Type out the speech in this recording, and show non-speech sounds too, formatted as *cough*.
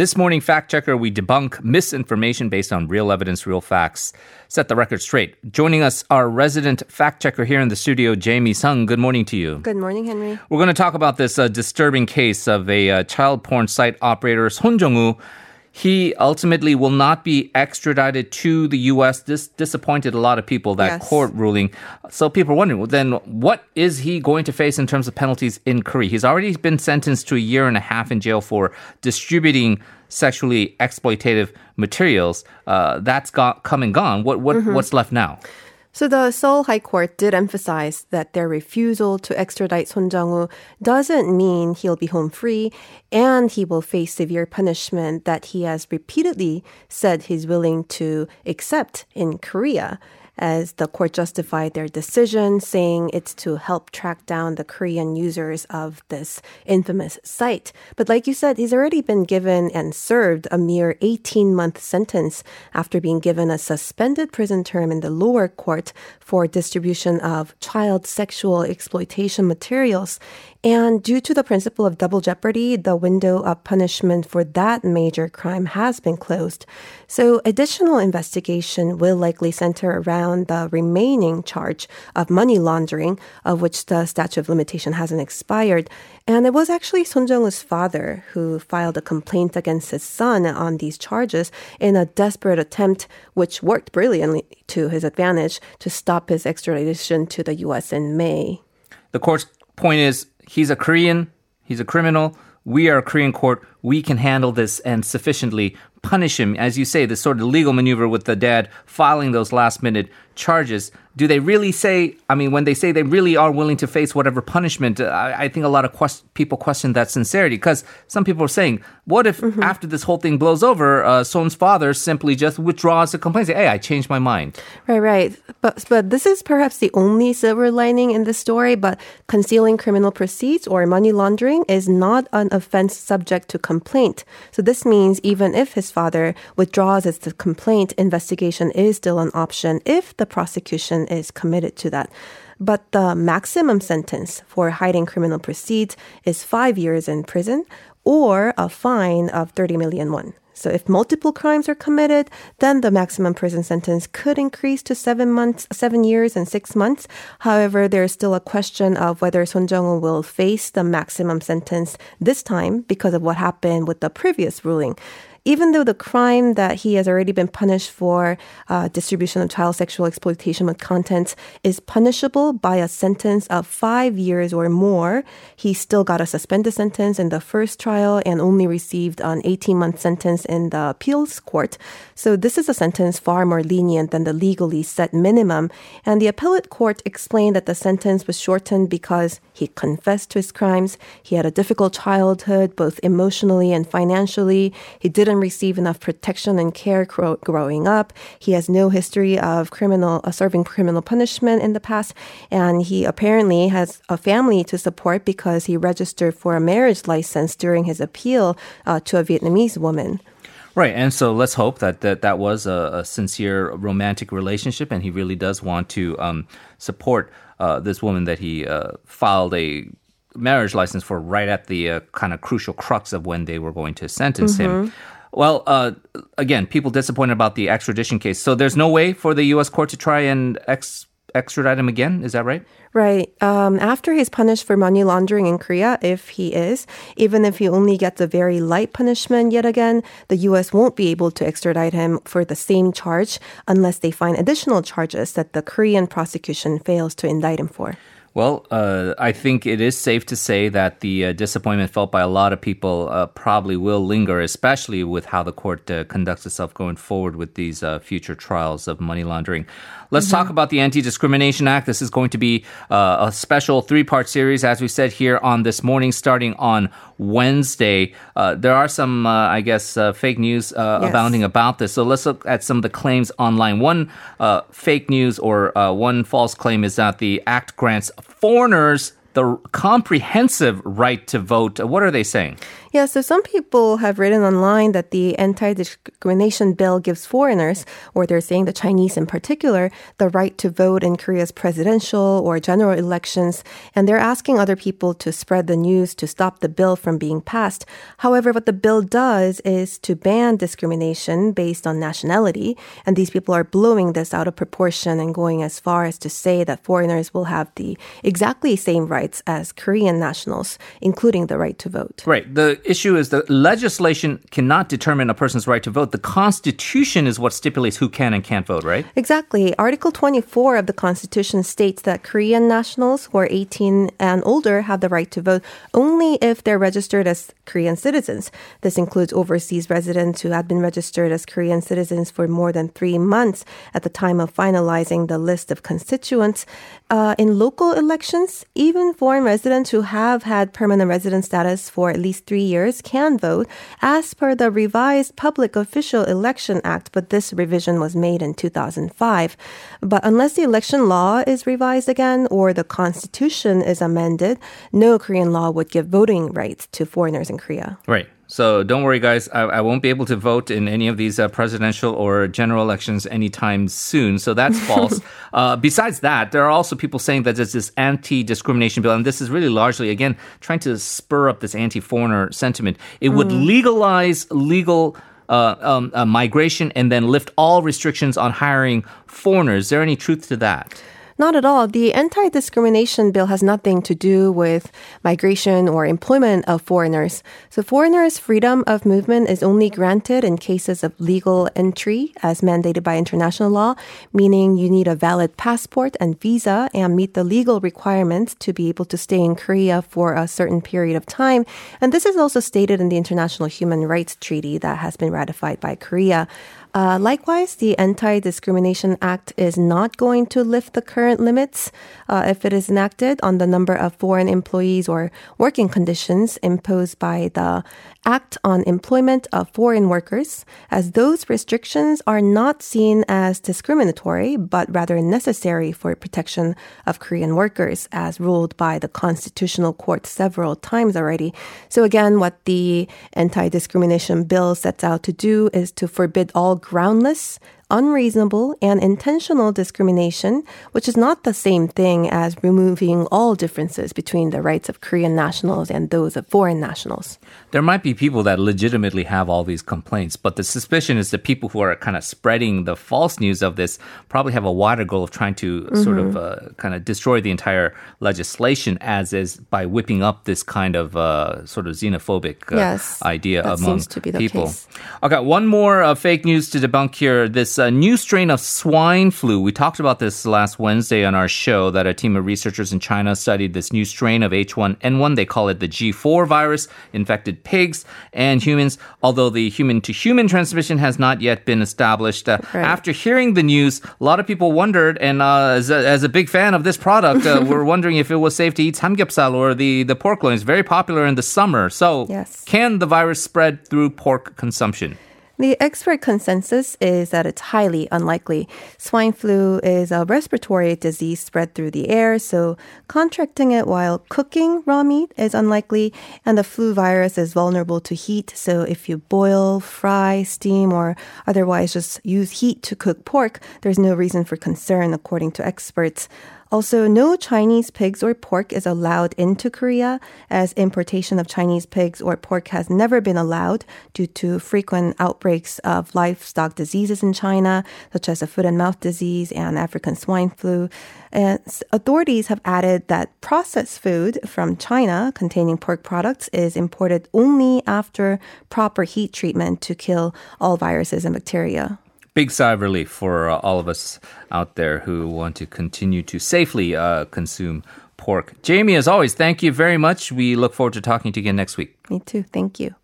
This morning, fact checker, we debunk misinformation based on real evidence, real facts. Set the record straight. Joining us, our resident fact checker here in the studio, Jamie Sung. Good morning to you. Good morning, Henry. We're going to talk about this uh, disturbing case of a uh, child porn site operator, Son Jong-woo. He ultimately will not be extradited to the U.S. This disappointed a lot of people, that Yes. court ruling. So people are wondering, well, then what is he going to face in terms of penalties in Korea? He's already been sentenced to a year and a half in jail for distributing sexually exploitative materials. Uh, that's got, come and gone. What, what, What's left now? So the Seoul High Court did emphasize that their refusal to extradite Son Jong-woo doesn't mean he'll be home free and he will face severe punishment that he has repeatedly said he's willing to accept in Korea. As the court justified their decision, saying it's to help track down the Korean users of this infamous site. But like you said, he's already been given and served a mere 18 month sentence after being given a suspended prison term in the lower court for distribution of child sexual exploitation materials. And due to the principle of double jeopardy, the window of punishment for that major crime has been closed. So additional investigation will likely center around the remaining charge of money laundering, of which the statute of limitation hasn't expired. And it was actually Son Jong-woo's father who filed a complaint against his son on these charges in a desperate attempt, which worked brilliantly to his advantage, to stop his extradition to the U.S. in May. The court's point is he's a Korean, he's a criminal. We are a Korean court. We can handle this and sufficiently punish him. As you say, this sort of legal maneuver with the dad filing those last minute charges. Do they really say, I mean, when they say they really are willing to face whatever punishment, uh, I, I think a lot of quest- people question that sincerity because some people are saying, what if after this whole thing blows over, uh, Son's father simply just withdraws the complaint, say, hey, I changed my mind? Right, right. But but this is perhaps the only silver lining in the story. But concealing criminal proceeds or money laundering is not an offense subject to complaint. So this means even if his father withdraws his complaint, investigation is still an option if the prosecution is committed to that. But the maximum sentence for hiding criminal proceeds is five years in prison or a fine of 30 million won. So if multiple crimes are committed, then the maximum prison sentence could increase to seven months, seven years and six months. However, there is still a question of whether Son Jong-woo will face the maximum sentence this time because of what happened with the previous ruling. Even though the crime that he has already been punished for, uh, distribution of child sexual exploitation with contents, is punishable by a sentence of five years or more, he still got a suspended sentence in the first trial and only received an 18 month sentence in the appeals court. So this is a sentence far more lenient than the legally set minimum. And the appellate court explained that the sentence was shortened because he confessed to his crimes. He had a difficult childhood, both emotionally and financially. He didn't receive enough protection and care grow- growing up. He has no history of criminal uh, serving criminal punishment in the past, and he apparently has a family to support because he registered for a marriage license during his appeal uh, to a Vietnamese woman. Right, and so let's hope that that, that was a, a sincere romantic relationship, and he really does want to um, support uh, this woman that he uh, filed a marriage license for right at the uh, kind of crucial crux of when they were going to sentence him. Well, uh, again, people disappointed about the extradition case. So there's no way for the U.S. court to try and ex- extradite him again. Is that right? Right. Um, after he's punished for money laundering in Korea, if he is, even if he only gets a very light punishment yet again, the U.S. won't be able to extradite him for the same charge unless they find additional charges that the Korean prosecution fails to indict him for. Well, uh, I think it is safe to say that the uh, disappointment felt by a lot of people uh, probably will linger, especially with how the court uh, conducts itself going forward with these uh, future trials of money laundering. Let's talk about the Anti Discrimination Act. This is going to be uh, a special three part series, as we said here on this morning, starting on Wednesday. Uh, there are some, uh, I guess, uh, fake news uh, Yes. abounding about this. So let's look at some of the claims online. One uh, fake news or uh, one false claim is that the act grants foreigners the comprehensive right to vote. What are they saying? Yeah, so some people have written online that the anti discrimination bill gives foreigners, or they're saying the Chinese in particular, the right to vote in Korea's presidential or general elections. And they're asking other people to spread the news to stop the bill from being passed. However, what the bill does is to ban discrimination based on nationality. And these people are blowing this out of proportion and going as far as to say that foreigners will have the exactly same rights as Korean nationals, including the right to vote. Right. The issue is the legislation cannot determine a person's right to vote. The Constitution is what stipulates who can and can't vote, right? Exactly. Article 24 of the Constitution states that Korean nationals who are 18 and older have the right to vote only if they're registered as Korean citizens. This includes overseas residents who have been registered as Korean citizens for more than three months at the time of finalizing the list of constituents. Uh, in local elections, even foreign residents who have had permanent resident status for at least three years can vote as per the revised Public Official Election Act, but this revision was made in 2005. But unless the election law is revised again or the constitution is amended, no Korean law would give voting rights to foreigners in Korea. Right. So don't worry, guys. I, I, won't be able to vote in any of these uh, presidential or general elections anytime soon. So that's *laughs* false. uh, besides that, there are also people saying that there's this anti-discrimination bill, and this is really largely, again, trying to spur up this anti-foreigner sentiment. It would mm. legalize legal. Uh, um, uh, migration and then lift all restrictions on hiring foreigners. Is there any truth to that? Not at all. The anti discrimination bill has nothing to do with migration or employment of foreigners. So, foreigners' freedom of movement is only granted in cases of legal entry as mandated by international law, meaning you need a valid passport and visa and meet the legal requirements to be able to stay in Korea for a certain period of time. And this is also stated in the International Human Rights Treaty that has been ratified by Korea. Uh, likewise, the Anti Discrimination Act is not going to lift the current limits uh, if it is enacted on the number of foreign employees or working conditions imposed by the Act on Employment of Foreign Workers, as those restrictions are not seen as discriminatory, but rather necessary for protection of Korean workers, as ruled by the Constitutional Court several times already. So, again, what the anti discrimination bill sets out to do is to forbid all groundless, unreasonable and intentional discrimination, which is not the same thing as removing all differences between the rights of Korean nationals and those of foreign nationals. There might be people that legitimately have all these complaints, but the suspicion is the people who are kind of spreading the false news of this probably have a wider goal of trying to mm-hmm. sort of uh, kind of destroy the entire legislation as is by whipping up this kind of uh, sort of xenophobic uh, yes, idea among people. Case. Okay, one more uh, fake news to debunk here. This a new strain of swine flu. We talked about this last Wednesday on our show that a team of researchers in China studied this new strain of H1N1. They call it the G4 virus, infected pigs and humans, although the human to human transmission has not yet been established. Uh, right. After hearing the news, a lot of people wondered, and uh, as, a, as, a, big fan of this product, uh, *laughs* we're wondering if it was safe to eat samgyeopsal or the, the pork loin. It's very popular in the summer. So, yes. can the virus spread through pork consumption? The expert consensus is that it's highly unlikely. Swine flu is a respiratory disease spread through the air, so contracting it while cooking raw meat is unlikely, and the flu virus is vulnerable to heat, so if you boil, fry, steam, or otherwise just use heat to cook pork, there's no reason for concern, according to experts. Also, no Chinese pigs or pork is allowed into Korea, as importation of Chinese pigs or pork has never been allowed due to frequent outbreaks of livestock diseases in China, such as the foot and mouth disease and African swine flu. And authorities have added that processed food from China containing pork products is imported only after proper heat treatment to kill all viruses and bacteria big sigh of relief for uh, all of us out there who want to continue to safely uh, consume pork. Jamie, as always, thank you very much. We look forward to talking to you again next week. Me too. Thank you.